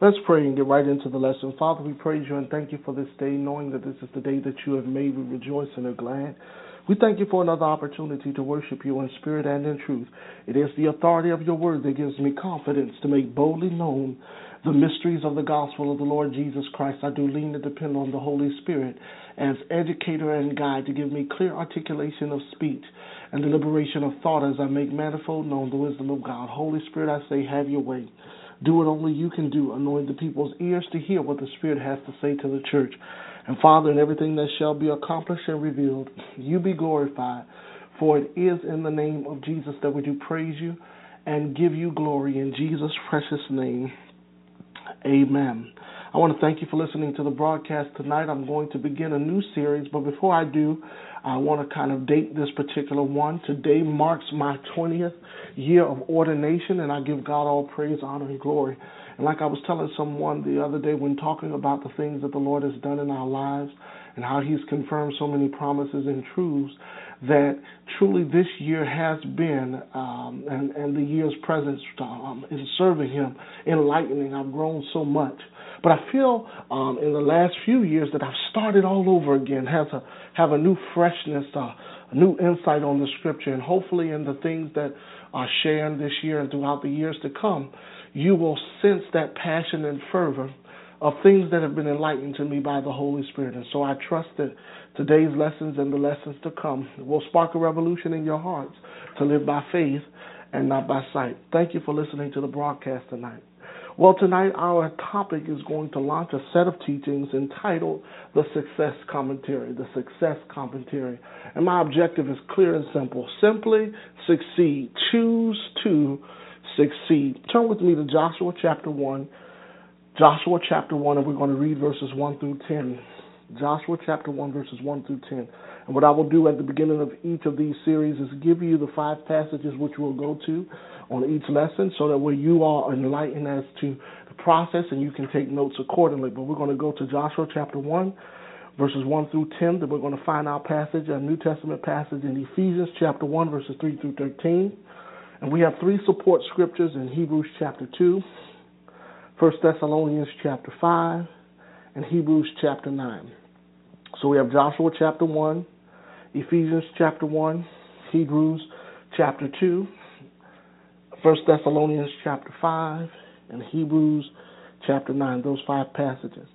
Let's pray and get right into the lesson. Father, we praise you and thank you for this day, knowing that this is the day that you have made. We rejoice and are glad. We thank you for another opportunity to worship you in spirit and in truth. It is the authority of your word that gives me confidence to make boldly known the mysteries of the gospel of the Lord Jesus Christ. I do lean and depend on the Holy Spirit as educator and guide to give me clear articulation of speech and deliberation of thought as I make manifold known the wisdom of God. Holy Spirit, I say, have your way. Do what only you can do. Anoint the people's ears to hear what the Spirit has to say to the church. And Father, in everything that shall be accomplished and revealed, you be glorified. For it is in the name of Jesus that we do praise you and give you glory in Jesus' precious name. Amen. I want to thank you for listening to the broadcast tonight. I'm going to begin a new series, but before I do, I want to kind of date this particular one. Today marks my 20th year of ordination, and I give God all praise, honor, and glory. And like I was telling someone the other day when talking about the things that the Lord has done in our lives and how He's confirmed so many promises and truths, that truly this year has been, um, and, and the year's presence um, in serving Him, enlightening. I've grown so much. But I feel um, in the last few years that I've started all over again, have a have a new freshness, uh, a new insight on the Scripture, and hopefully in the things that are sharing this year and throughout the years to come, you will sense that passion and fervor of things that have been enlightened to me by the Holy Spirit. And so I trust that today's lessons and the lessons to come will spark a revolution in your hearts to live by faith and not by sight. Thank you for listening to the broadcast tonight. Well, tonight our topic is going to launch a set of teachings entitled The Success Commentary. The Success Commentary. And my objective is clear and simple simply succeed. Choose to succeed. Turn with me to Joshua chapter 1. Joshua chapter 1, and we're going to read verses 1 through 10. Joshua chapter 1, verses 1 through 10. And what I will do at the beginning of each of these series is give you the five passages which we'll go to on each lesson so that way you are enlightened as to the process and you can take notes accordingly. But we're going to go to Joshua chapter 1, verses 1 through 10. Then we're going to find our passage, a New Testament passage in Ephesians chapter 1, verses 3 through 13. And we have three support scriptures in Hebrews chapter 2, 1 Thessalonians chapter 5, and Hebrews chapter 9. So we have Joshua chapter 1, Ephesians chapter 1, Hebrews chapter 2, 1 Thessalonians chapter 5, and Hebrews chapter 9, those five passages.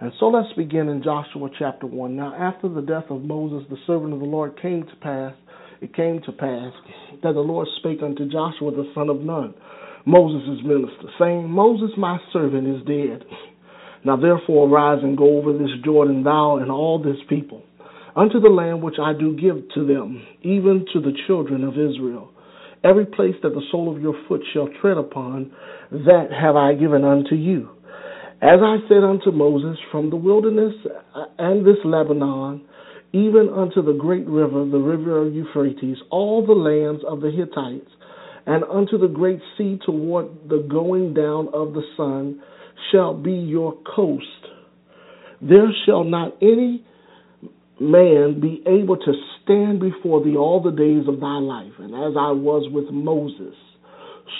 And so let's begin in Joshua chapter 1. Now, after the death of Moses, the servant of the Lord, came to pass, it came to pass that the Lord spake unto Joshua the son of Nun, Moses' minister, saying, Moses my servant is dead. Now therefore arise and go over this Jordan, thou and all this people, unto the land which I do give to them, even to the children of Israel. Every place that the sole of your foot shall tread upon, that have I given unto you. As I said unto Moses, from the wilderness and this Lebanon, even unto the great river, the river of Euphrates, all the lands of the Hittites, and unto the great sea toward the going down of the sun, shall be your coast. There shall not any man be able to stand before thee all the days of thy life. And as I was with Moses,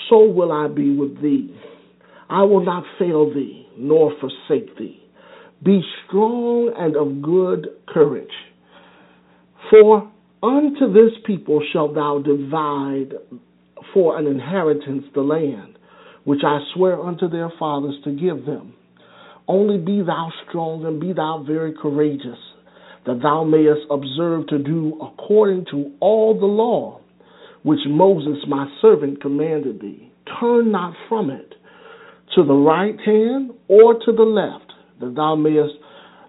so will I be with thee. I will not fail thee, nor forsake thee. Be strong and of good courage. For unto this people shalt thou divide for an inheritance the land, which I swear unto their fathers to give them. Only be thou strong and be thou very courageous that thou mayest observe to do according to all the law which Moses my servant commanded thee. Turn not from it to the right hand or to the left, that thou mayest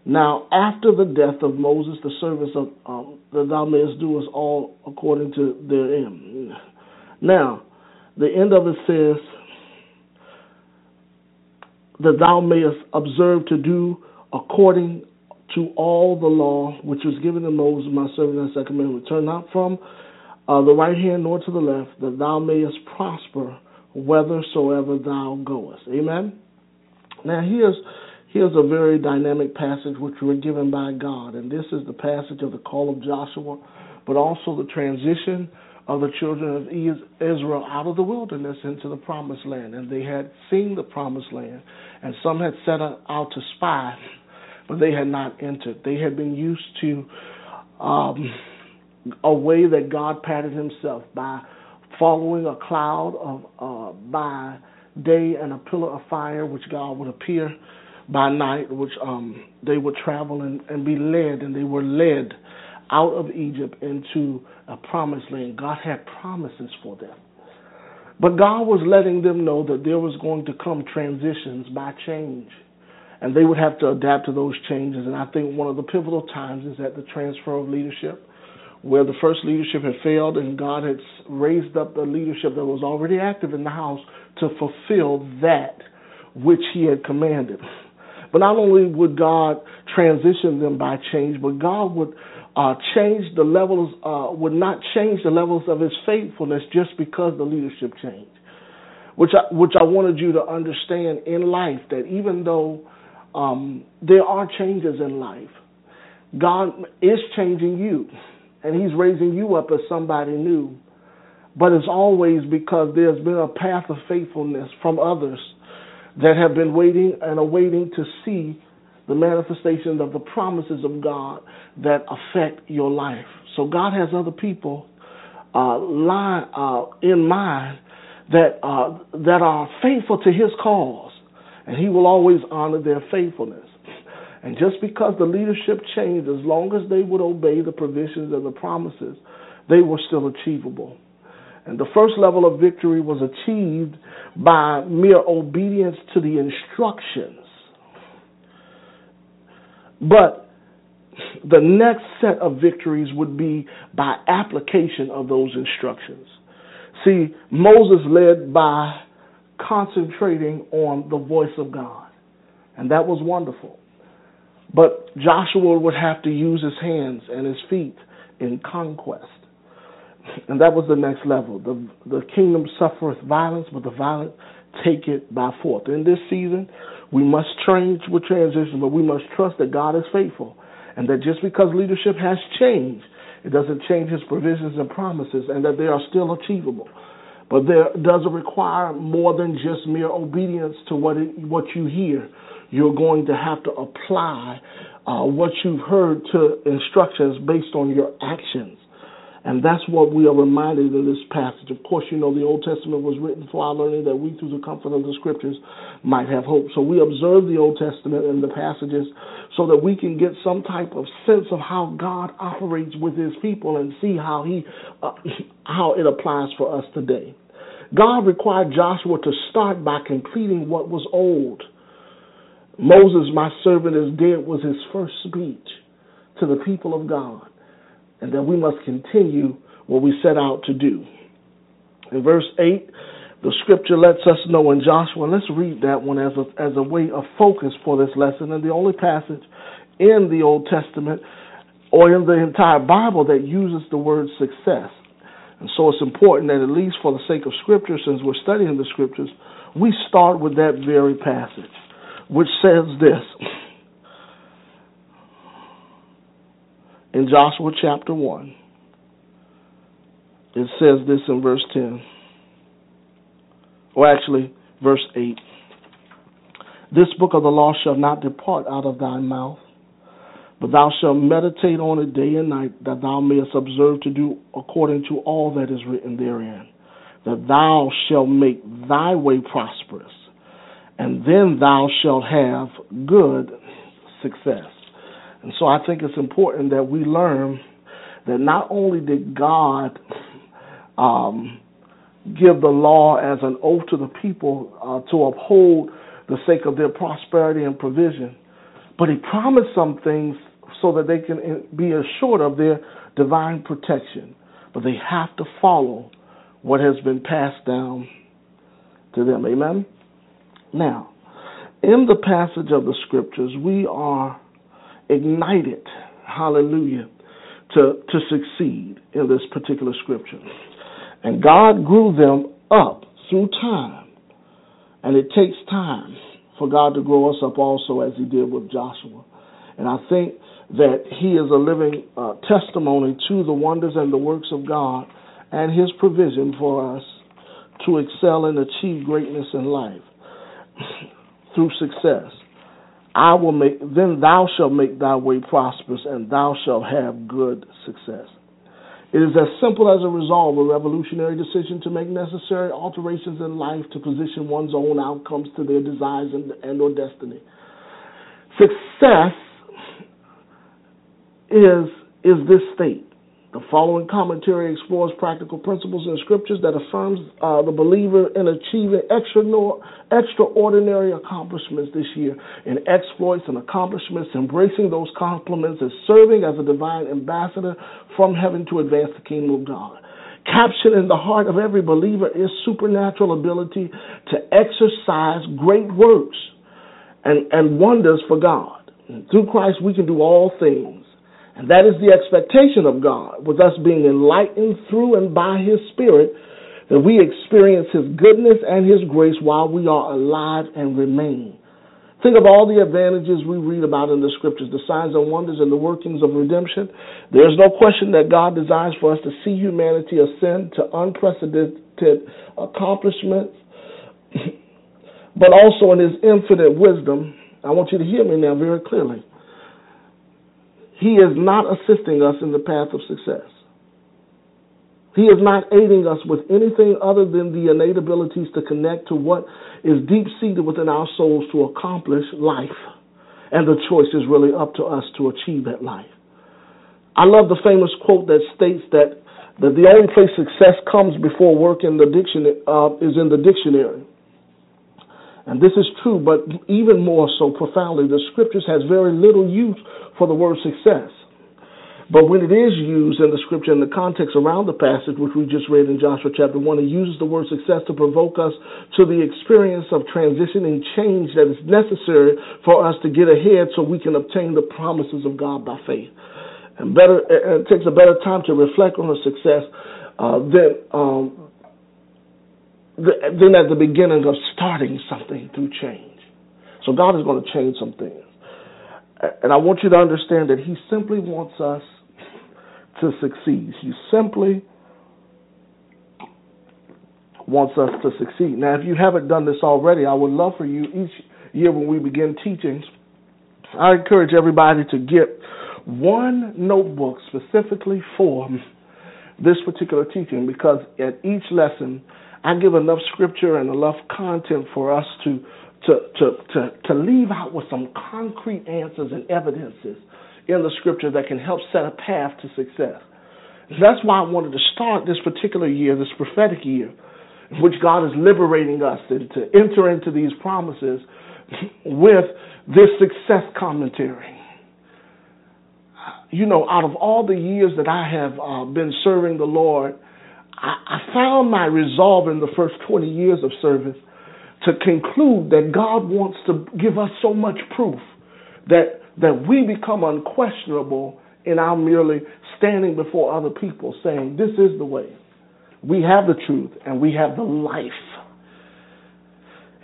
now after the death of Moses the service of um, that thou mayest do us all according to their end. Now the end of it says that thou mayest observe to do according to all the law which was given to Moses, my servant, and second commandment. Turn not from uh, the right hand nor to the left, that thou mayest prosper whithersoever thou goest. Amen. Now here's here's a very dynamic passage which we're given by God, and this is the passage of the call of Joshua, but also the transition of the children of Israel out of the wilderness into the promised land. And they had seen the promised land, and some had set out to spy, but they had not entered. They had been used to um, a way that God patted himself by following a cloud of uh, by day and a pillar of fire, which God would appear by night, which um, they would travel and, and be led, and they were led out of Egypt into a promised land. God had promises for them. But God was letting them know that there was going to come transitions by change. And they would have to adapt to those changes. And I think one of the pivotal times is at the transfer of leadership, where the first leadership had failed and God had raised up the leadership that was already active in the house to fulfill that which He had commanded. But not only would God transition them by change, but God would uh, change the levels, uh, would not change the levels of his faithfulness just because the leadership changed. Which I, which I wanted you to understand in life that even though um, there are changes in life, God is changing you, and He's raising you up as somebody new. But it's always because there's been a path of faithfulness from others that have been waiting and awaiting to see the manifestation of the promises of God that affect your life. So God has other people uh, line, uh, in mind that uh, that are faithful to His cause, and He will always honor their faithfulness. And just because the leadership changed, as long as they would obey the provisions and the promises, they were still achievable. And the first level of victory was achieved by mere obedience to the instructions but the next set of victories would be by application of those instructions. See, Moses led by concentrating on the voice of God, and that was wonderful. But Joshua would have to use his hands and his feet in conquest. And that was the next level. The, the kingdom suffereth violence, but the violent take it by force. In this season, we must change with transition, but we must trust that God is faithful and that just because leadership has changed, it doesn't change his provisions and promises and that they are still achievable. But there does require more than just mere obedience to what it, what you hear. You're going to have to apply uh, what you've heard to instructions based on your actions. And that's what we are reminded in this passage. Of course, you know the Old Testament was written for our learning that we, through the comfort of the Scriptures, might have hope. So we observe the Old Testament and the passages so that we can get some type of sense of how God operates with His people and see how He, uh, how it applies for us today. God required Joshua to start by completing what was old. Moses, my servant, is dead, was his first speech to the people of God and that we must continue what we set out to do. In verse 8, the scripture lets us know in Joshua, let's read that one as a, as a way of focus for this lesson, and the only passage in the Old Testament or in the entire Bible that uses the word success. And so it's important that, at least for the sake of Scripture, since we're studying the Scriptures, we start with that very passage, which says this in Joshua chapter 1. It says this in verse 10. Or actually, verse 8. This book of the law shall not depart out of thy mouth, but thou shalt meditate on it day and night, that thou mayest observe to do according to all that is written therein, that thou shalt make thy way prosperous, and then thou shalt have good success. And so I think it's important that we learn that not only did God um, give the law as an oath to the people uh, to uphold the sake of their prosperity and provision, but He promised some things so that they can be assured of their divine protection. But they have to follow what has been passed down to them. Amen? Now, in the passage of the scriptures, we are ignited, hallelujah, to, to succeed in this particular scripture. And God grew them up through time. And it takes time for God to grow us up also as he did with Joshua. And I think that he is a living uh, testimony to the wonders and the works of God and his provision for us to excel and achieve greatness in life through success. I will make then thou shalt make thy way prosperous and thou shalt have good success. It is as simple as a resolve, a revolutionary decision to make necessary alterations in life to position one's own outcomes to their desires and, and or destiny. Success is is this state the following commentary explores practical principles in scriptures that affirms uh, the believer in achieving extraordinary accomplishments this year in exploits and accomplishments, embracing those compliments as serving as a divine ambassador from heaven to advance the kingdom of God. Captured in the heart of every believer is supernatural ability to exercise great works and, and wonders for God. And through Christ, we can do all things and that is the expectation of God, with us being enlightened through and by His Spirit, that we experience His goodness and His grace while we are alive and remain. Think of all the advantages we read about in the scriptures, the signs and wonders and the workings of redemption. There's no question that God desires for us to see humanity ascend to unprecedented accomplishments, but also in His infinite wisdom. I want you to hear me now very clearly. He is not assisting us in the path of success. He is not aiding us with anything other than the innate abilities to connect to what is deep seated within our souls to accomplish life. And the choice is really up to us to achieve that life. I love the famous quote that states that, that the only place success comes before work in the dictionary uh, is in the dictionary. And this is true, but even more so profoundly, the scriptures has very little use for the word success. But when it is used in the scripture in the context around the passage, which we just read in Joshua chapter 1, it uses the word success to provoke us to the experience of transitioning change that is necessary for us to get ahead so we can obtain the promises of God by faith. And better, it takes a better time to reflect on the success uh, than, um, than at the beginning of starting something through change. So God is going to change some things and I want you to understand that He simply wants us to succeed. He simply wants us to succeed. Now, if you haven't done this already, I would love for you each year when we begin teaching, I encourage everybody to get one notebook specifically for this particular teaching because at each lesson, I give enough scripture and enough content for us to to, to, to, to leave out with some concrete answers and evidences in the scripture that can help set a path to success. That's why I wanted to start this particular year, this prophetic year, in which God is liberating us and to enter into these promises with this success commentary. You know, out of all the years that I have uh, been serving the Lord, I, I found my resolve in the first 20 years of service to conclude that God wants to give us so much proof that that we become unquestionable in our merely standing before other people saying, This is the way. We have the truth and we have the life.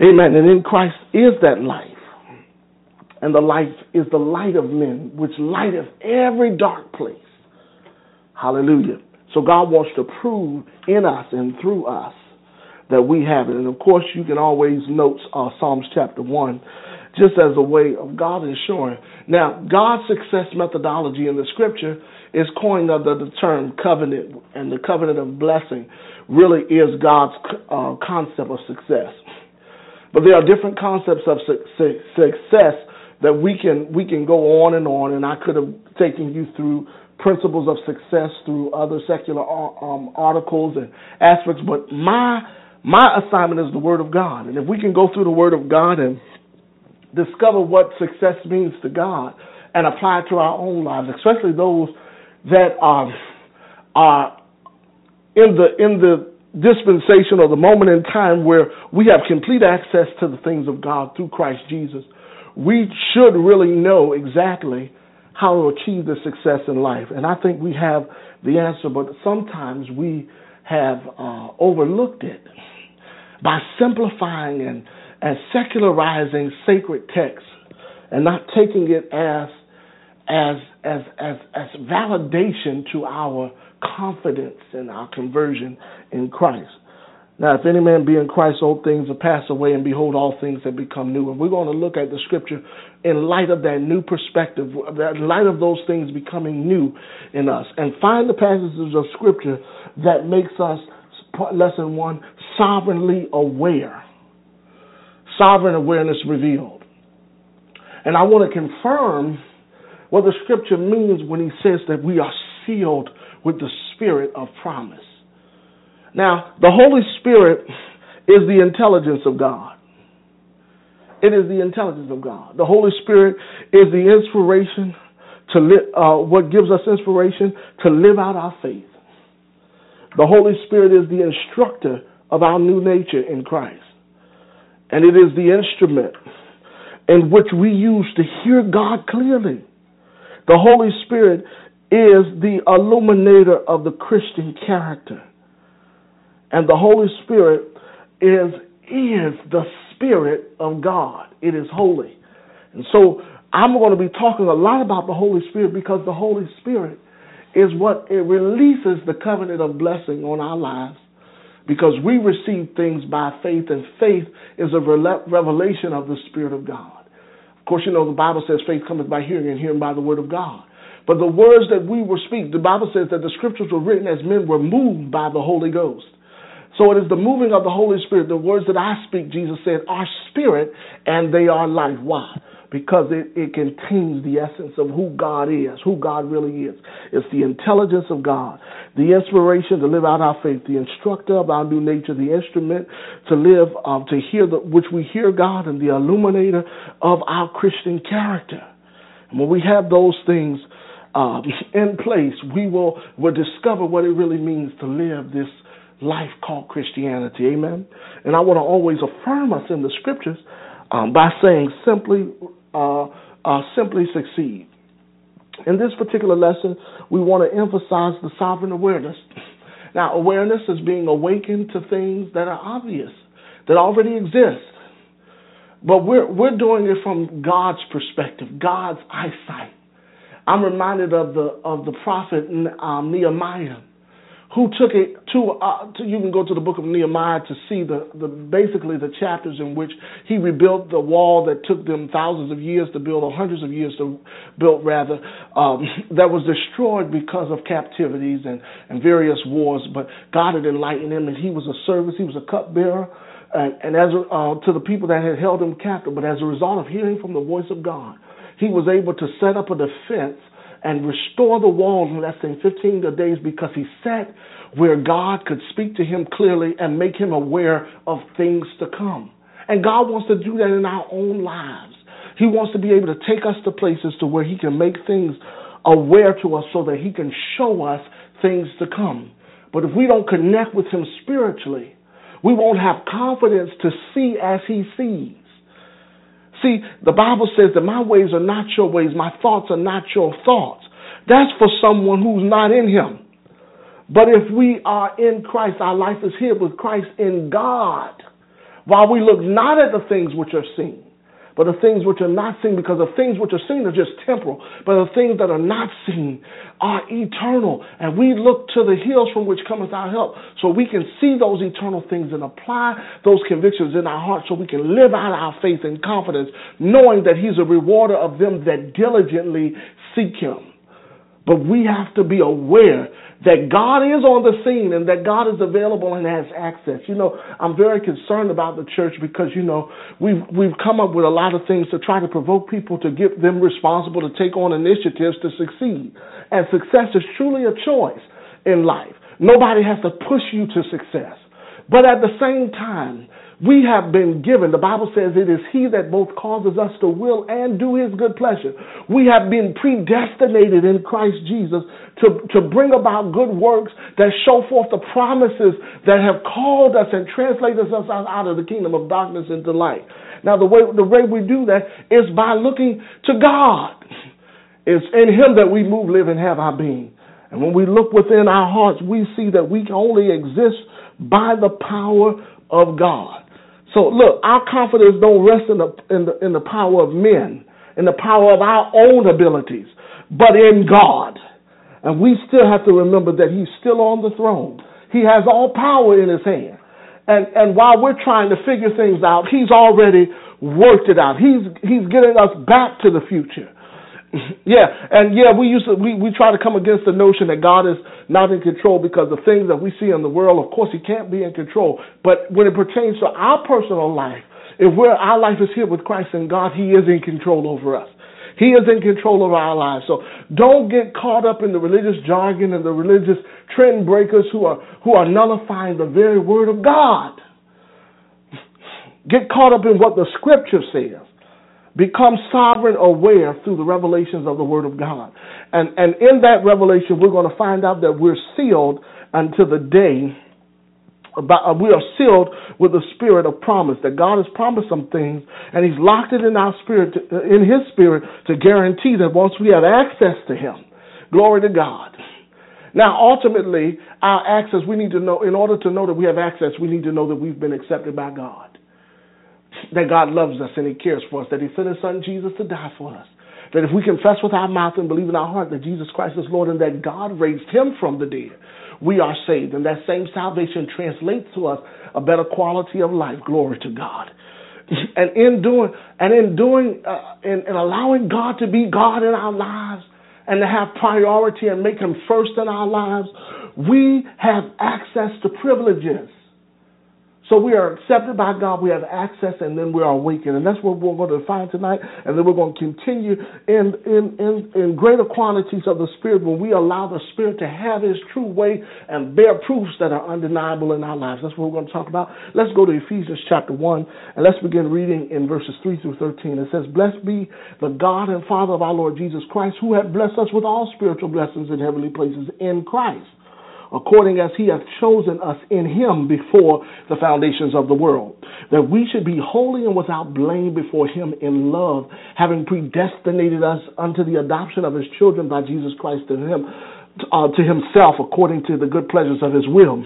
Amen. And in Christ is that life. And the life is the light of men, which lighteth every dark place. Hallelujah. So God wants to prove in us and through us that we have it. And of course, you can always note uh, Psalms chapter 1 just as a way of God ensuring. Now, God's success methodology in the scripture is coined under the term covenant, and the covenant of blessing really is God's uh, concept of success. But there are different concepts of su- su- success that we can we can go on and on, and I could have taken you through principles of success through other secular uh, um, articles and aspects. But my my assignment is the Word of God. And if we can go through the Word of God and discover what success means to God and apply it to our own lives, especially those that are, are in the in the dispensation or the moment in time where we have complete access to the things of God through Christ Jesus, we should really know exactly how to achieve the success in life. And I think we have the answer, but sometimes we have uh, overlooked it by simplifying and, and secularizing sacred texts and not taking it as as as as as validation to our confidence and our conversion in Christ. Now, if any man be in Christ, old things are passed away, and behold, all things have become new. And we're going to look at the scripture in light of that new perspective, in light of those things becoming new in us, and find the passages of scripture that makes us, lesson one, sovereignly aware. Sovereign awareness revealed. And I want to confirm what the scripture means when he says that we are sealed with the spirit of promise. Now, the Holy Spirit is the intelligence of God. It is the intelligence of God. The Holy Spirit is the inspiration to live, uh, what gives us inspiration to live out our faith. The Holy Spirit is the instructor of our new nature in Christ. And it is the instrument in which we use to hear God clearly. The Holy Spirit is the illuminator of the Christian character. And the Holy Spirit is, is the Spirit of God. It is holy. And so I'm going to be talking a lot about the Holy Spirit because the Holy Spirit is what it releases the covenant of blessing on our lives because we receive things by faith, and faith is a revelation of the Spirit of God. Of course, you know the Bible says faith cometh by hearing, and hearing by the word of God. But the words that we will speak, the Bible says that the scriptures were written as men were moved by the Holy Ghost. So it is the moving of the Holy Spirit. The words that I speak, Jesus said, are spirit and they are life. Why? Because it, it contains the essence of who God is, who God really is. It's the intelligence of God, the inspiration to live out our faith, the instructor of our new nature, the instrument to live, um, to hear the, which we hear God, and the illuminator of our Christian character. And when we have those things uh, in place, we will, will discover what it really means to live this life called Christianity. Amen. And I want to always affirm us in the scriptures um, by saying simply, uh, uh, simply succeed. In this particular lesson, we want to emphasize the sovereign awareness. Now, awareness is being awakened to things that are obvious, that already exist. But we're, we're doing it from God's perspective, God's eyesight. I'm reminded of the of the prophet um, Nehemiah who took it to, uh, to, you can go to the book of Nehemiah to see the, the basically the chapters in which he rebuilt the wall that took them thousands of years to build or hundreds of years to build rather um, that was destroyed because of captivities and, and various wars. But God had enlightened him and he was a service he was a cupbearer and, and as uh, to the people that had held him captive. But as a result of hearing from the voice of God he was able to set up a defense and restore the walls in less than 15 days because he sat where God could speak to him clearly and make him aware of things to come. And God wants to do that in our own lives. He wants to be able to take us to places to where he can make things aware to us so that he can show us things to come. But if we don't connect with him spiritually, we won't have confidence to see as he sees. See, the Bible says that my ways are not your ways, my thoughts are not your thoughts. That's for someone who's not in Him. But if we are in Christ, our life is here with Christ in God, while we look not at the things which are seen, but the things which are not seen, because the things which are seen are just temporal, but the things that are not seen are eternal. And we look to the hills from which cometh our help, so we can see those eternal things and apply those convictions in our hearts so we can live out our faith and confidence, knowing that He's a rewarder of them that diligently seek Him. But we have to be aware that God is on the scene and that God is available and has access. You know, I'm very concerned about the church because, you know, we've, we've come up with a lot of things to try to provoke people to get them responsible to take on initiatives to succeed. And success is truly a choice in life. Nobody has to push you to success. But at the same time, We have been given, the Bible says it is He that both causes us to will and do His good pleasure. We have been predestinated in Christ Jesus to, to bring about good works that show forth the promises that have called us and translated us out of the kingdom of darkness into light. Now, the way, the way we do that is by looking to God. It's in Him that we move, live, and have our being. And when we look within our hearts, we see that we can only exist by the power of God. So look, our confidence don't rest in the, in the, in the power of men, in the power of our own abilities, but in God. And we still have to remember that He's still on the throne. He has all power in His hand. And, and while we're trying to figure things out, He's already worked it out. He's, he's getting us back to the future. yeah, and yeah, we used to we, we try to come against the notion that God is not in control because the things that we see in the world, of course, He can't be in control. But when it pertains to our personal life, if we're our life is here with Christ and God, He is in control over us. He is in control of our lives. So don't get caught up in the religious jargon and the religious trend breakers who are who are nullifying the very word of God. Get caught up in what the scripture says. Become sovereign aware through the revelations of the Word of God. And, and in that revelation, we're going to find out that we're sealed until the day about, uh, we are sealed with the spirit of promise that God has promised some things and he's locked it in our spirit to, uh, in his spirit to guarantee that once we have access to him glory to God now ultimately our access we need to know in order to know that we have access we need to know that we've been accepted by God that God loves us and He cares for us, that He sent His Son Jesus to die for us. That if we confess with our mouth and believe in our heart that Jesus Christ is Lord and that God raised Him from the dead, we are saved. And that same salvation translates to us a better quality of life. Glory to God. And in doing, and in doing, uh, in, in allowing God to be God in our lives and to have priority and make Him first in our lives, we have access to privileges so we are accepted by God, we have access, and then we are awakened. And that's what we're going to find tonight. And then we're going to continue in, in, in, in greater quantities of the Spirit when we allow the Spirit to have His true way and bear proofs that are undeniable in our lives. That's what we're going to talk about. Let's go to Ephesians chapter 1, and let's begin reading in verses 3 through 13. It says, Blessed be the God and Father of our Lord Jesus Christ, who hath blessed us with all spiritual blessings in heavenly places in Christ according as he hath chosen us in him before the foundations of the world, that we should be holy and without blame before him in love, having predestinated us unto the adoption of his children by Jesus Christ to him uh, to himself according to the good pleasures of his will.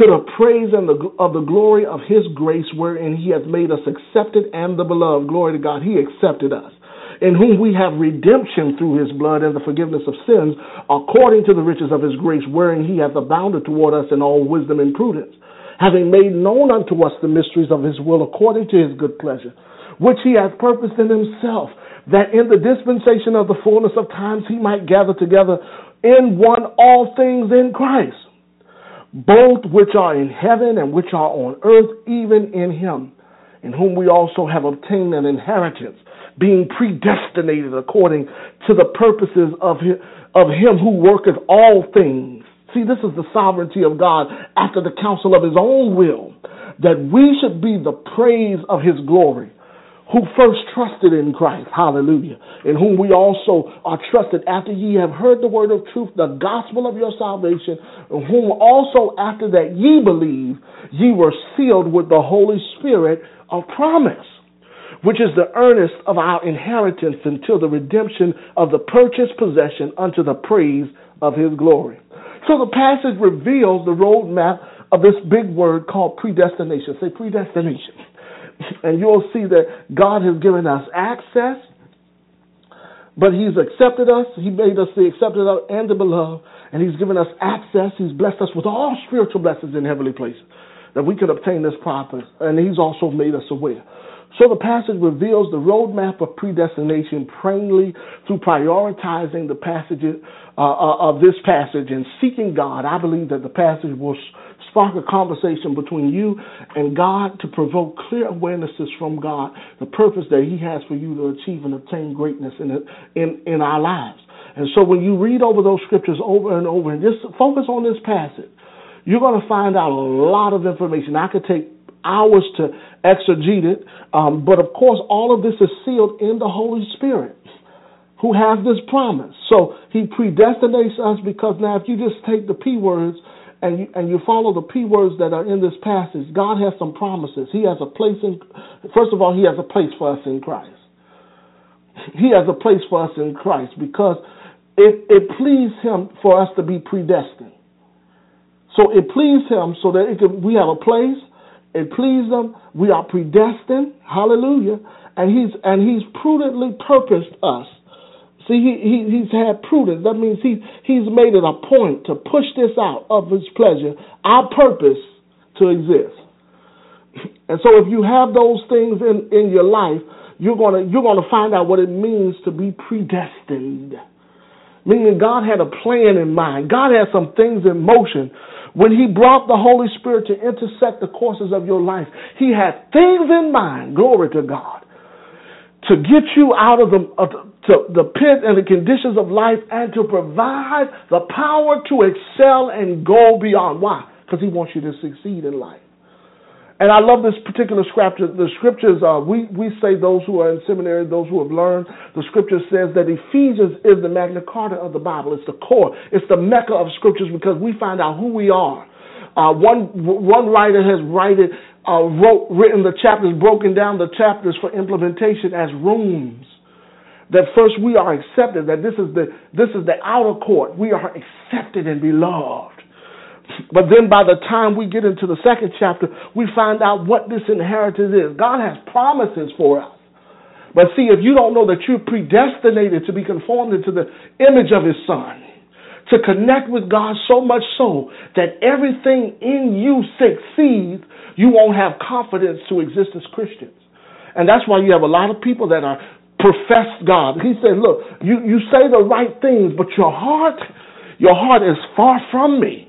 To the praise and the, of the glory of his grace wherein he hath made us accepted and the beloved. Glory to god he accepted us in whom we have redemption through his blood and the forgiveness of sins, according to the riches of his grace, wherein he hath abounded toward us in all wisdom and prudence, having made known unto us the mysteries of his will, according to his good pleasure, which he hath purposed in himself, that in the dispensation of the fullness of times he might gather together in one all things in Christ, both which are in heaven and which are on earth, even in him, in whom we also have obtained an inheritance being predestinated according to the purposes of him, of him who worketh all things. See, this is the sovereignty of God after the counsel of his own will, that we should be the praise of his glory, who first trusted in Christ, hallelujah, in whom we also are trusted after ye have heard the word of truth, the gospel of your salvation, in whom also after that ye believe, ye were sealed with the Holy Spirit of promise which is the earnest of our inheritance until the redemption of the purchased possession unto the praise of his glory. So the passage reveals the roadmap of this big word called predestination. Say predestination. And you'll see that God has given us access, but He's accepted us. He made us the accepted and the beloved, and He's given us access. He's blessed us with all spiritual blessings in heavenly places that we can obtain this promise, and He's also made us aware. So the passage reveals the roadmap of predestination plainly through prioritizing the passages uh, uh, of this passage and seeking God. I believe that the passage will spark a conversation between you and God to provoke clear awarenesses from God, the purpose that He has for you to achieve and obtain greatness in in in our lives. And so when you read over those scriptures over and over and just focus on this passage, you're going to find out a lot of information. I could take hours to exegete it. Um, but of course, all of this is sealed in the Holy Spirit who has this promise. So he predestinates us because now if you just take the P words and you, and you follow the P words that are in this passage, God has some promises. He has a place in, first of all, he has a place for us in Christ. He has a place for us in Christ because it, it pleased him for us to be predestined. So it pleased him so that could, we have a place. It pleased him. We are predestined. Hallelujah. And he's and he's prudently purposed us See, he, he, he's had prudence. That means he, he's made it a point to push this out of his pleasure, our purpose to exist. And so if you have those things in, in your life, you're gonna you're gonna find out what it means to be predestined. Meaning God had a plan in mind. God had some things in motion. When he brought the Holy Spirit to intersect the courses of your life, he had things in mind. Glory to God to get you out of the, of the, pit and the conditions of life and to provide the power to excel and go beyond. Why? Because he wants you to succeed in life. And I love this particular scripture. The scriptures, we, we say those who are in seminary, those who have learned, the scripture says that Ephesians is the Magna Carta of the Bible. It's the core. It's the mecca of scriptures because we find out who we are. Uh, one, one writer has written uh, wrote, written the chapters, broken down the chapters for implementation as rooms. That first we are accepted, that this is the this is the outer court. We are accepted and beloved. But then by the time we get into the second chapter, we find out what this inheritance is. God has promises for us. But see, if you don't know that you're predestinated to be conformed into the image of his son, to connect with God so much so that everything in you succeeds, you won't have confidence to exist as Christians. And that's why you have a lot of people that are professed God. He said, look, you, you say the right things, but your heart, your heart is far from me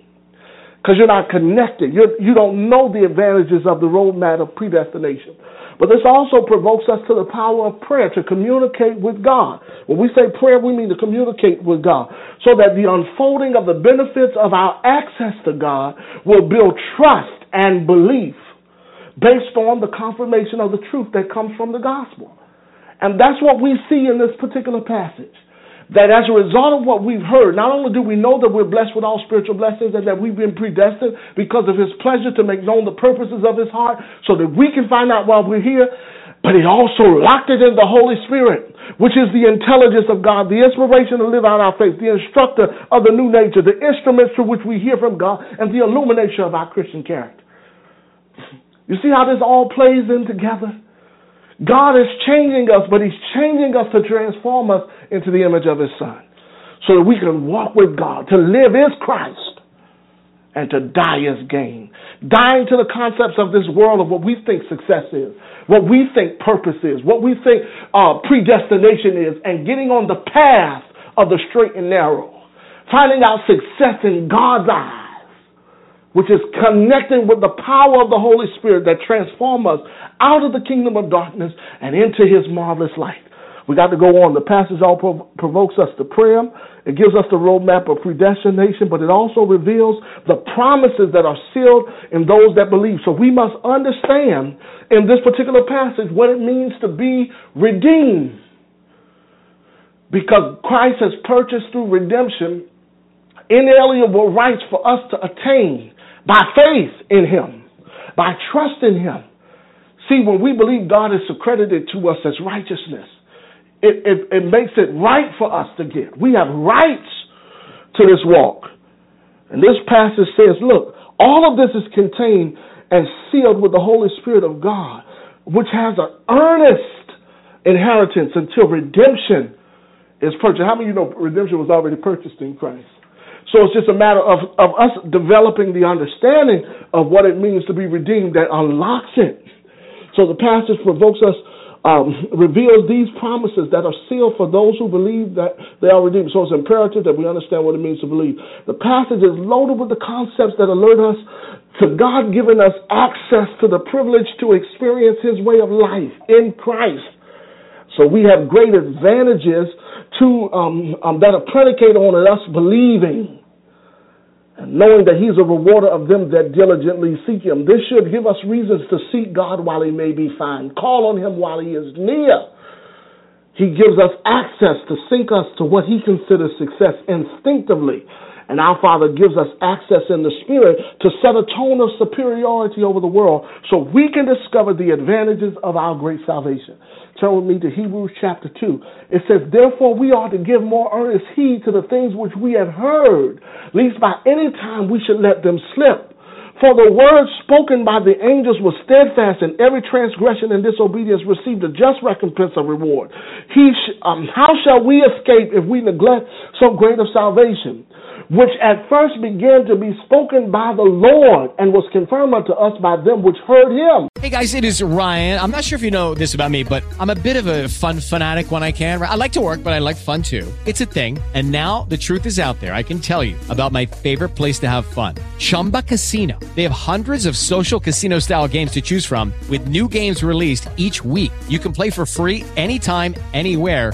because you're not connected. You're, you do not know the advantages of the roadmap of predestination. But this also provokes us to the power of prayer to communicate with God. When we say prayer, we mean to communicate with God so that the unfolding of the benefits of our access to God will build trust and belief based on the confirmation of the truth that comes from the gospel. And that's what we see in this particular passage that as a result of what we've heard, not only do we know that we're blessed with all spiritual blessings and that we've been predestined because of his pleasure to make known the purposes of his heart so that we can find out while we're here, but he also locked it in the Holy Spirit, which is the intelligence of God, the inspiration to live out our faith, the instructor of the new nature, the instruments through which we hear from God, and the illumination of our Christian character. You see how this all plays in together? God is changing us, but He's changing us to transform us into the image of His Son. So that we can walk with God. To live is Christ. And to die is gain. Dying to the concepts of this world of what we think success is, what we think purpose is, what we think uh, predestination is, and getting on the path of the straight and narrow. Finding out success in God's eyes which is connecting with the power of the Holy Spirit that transforms us out of the kingdom of darkness and into his marvelous light. We got to go on. The passage all prov- provokes us to prayer. It gives us the roadmap of predestination, but it also reveals the promises that are sealed in those that believe. So we must understand in this particular passage what it means to be redeemed. Because Christ has purchased through redemption inalienable rights for us to attain by faith in Him, by trust in Him. See, when we believe God is accredited to us as righteousness, it, it, it makes it right for us to give. We have rights to this walk. And this passage says, look, all of this is contained and sealed with the Holy Spirit of God, which has an earnest inheritance until redemption is purchased. How many of you know redemption was already purchased in Christ? So it's just a matter of, of us developing the understanding of what it means to be redeemed that unlocks it. So the passage provokes us, um, reveals these promises that are sealed for those who believe that they are redeemed. So it's imperative that we understand what it means to believe. The passage is loaded with the concepts that alert us to God giving us access to the privilege to experience His way of life in Christ. So we have great advantages to um, um, that are predicated on us believing knowing that he's a rewarder of them that diligently seek him. This should give us reasons to seek God while he may be found. Call on him while he is near. He gives us access to sync us to what he considers success instinctively. And our Father gives us access in the Spirit to set a tone of superiority over the world so we can discover the advantages of our great salvation. With me to Hebrews chapter 2. It says, Therefore we ought to give more earnest heed to the things which we have heard, lest by any time we should let them slip. For the word spoken by the angels was steadfast, and every transgression and disobedience received a just recompense of reward. He sh- um, how shall we escape if we neglect so great a salvation? Which at first began to be spoken by the Lord and was confirmed unto us by them which heard him. Hey guys, it is Ryan. I'm not sure if you know this about me, but I'm a bit of a fun fanatic when I can. I like to work, but I like fun too. It's a thing. And now the truth is out there. I can tell you about my favorite place to have fun Chumba Casino. They have hundreds of social casino style games to choose from, with new games released each week. You can play for free anytime, anywhere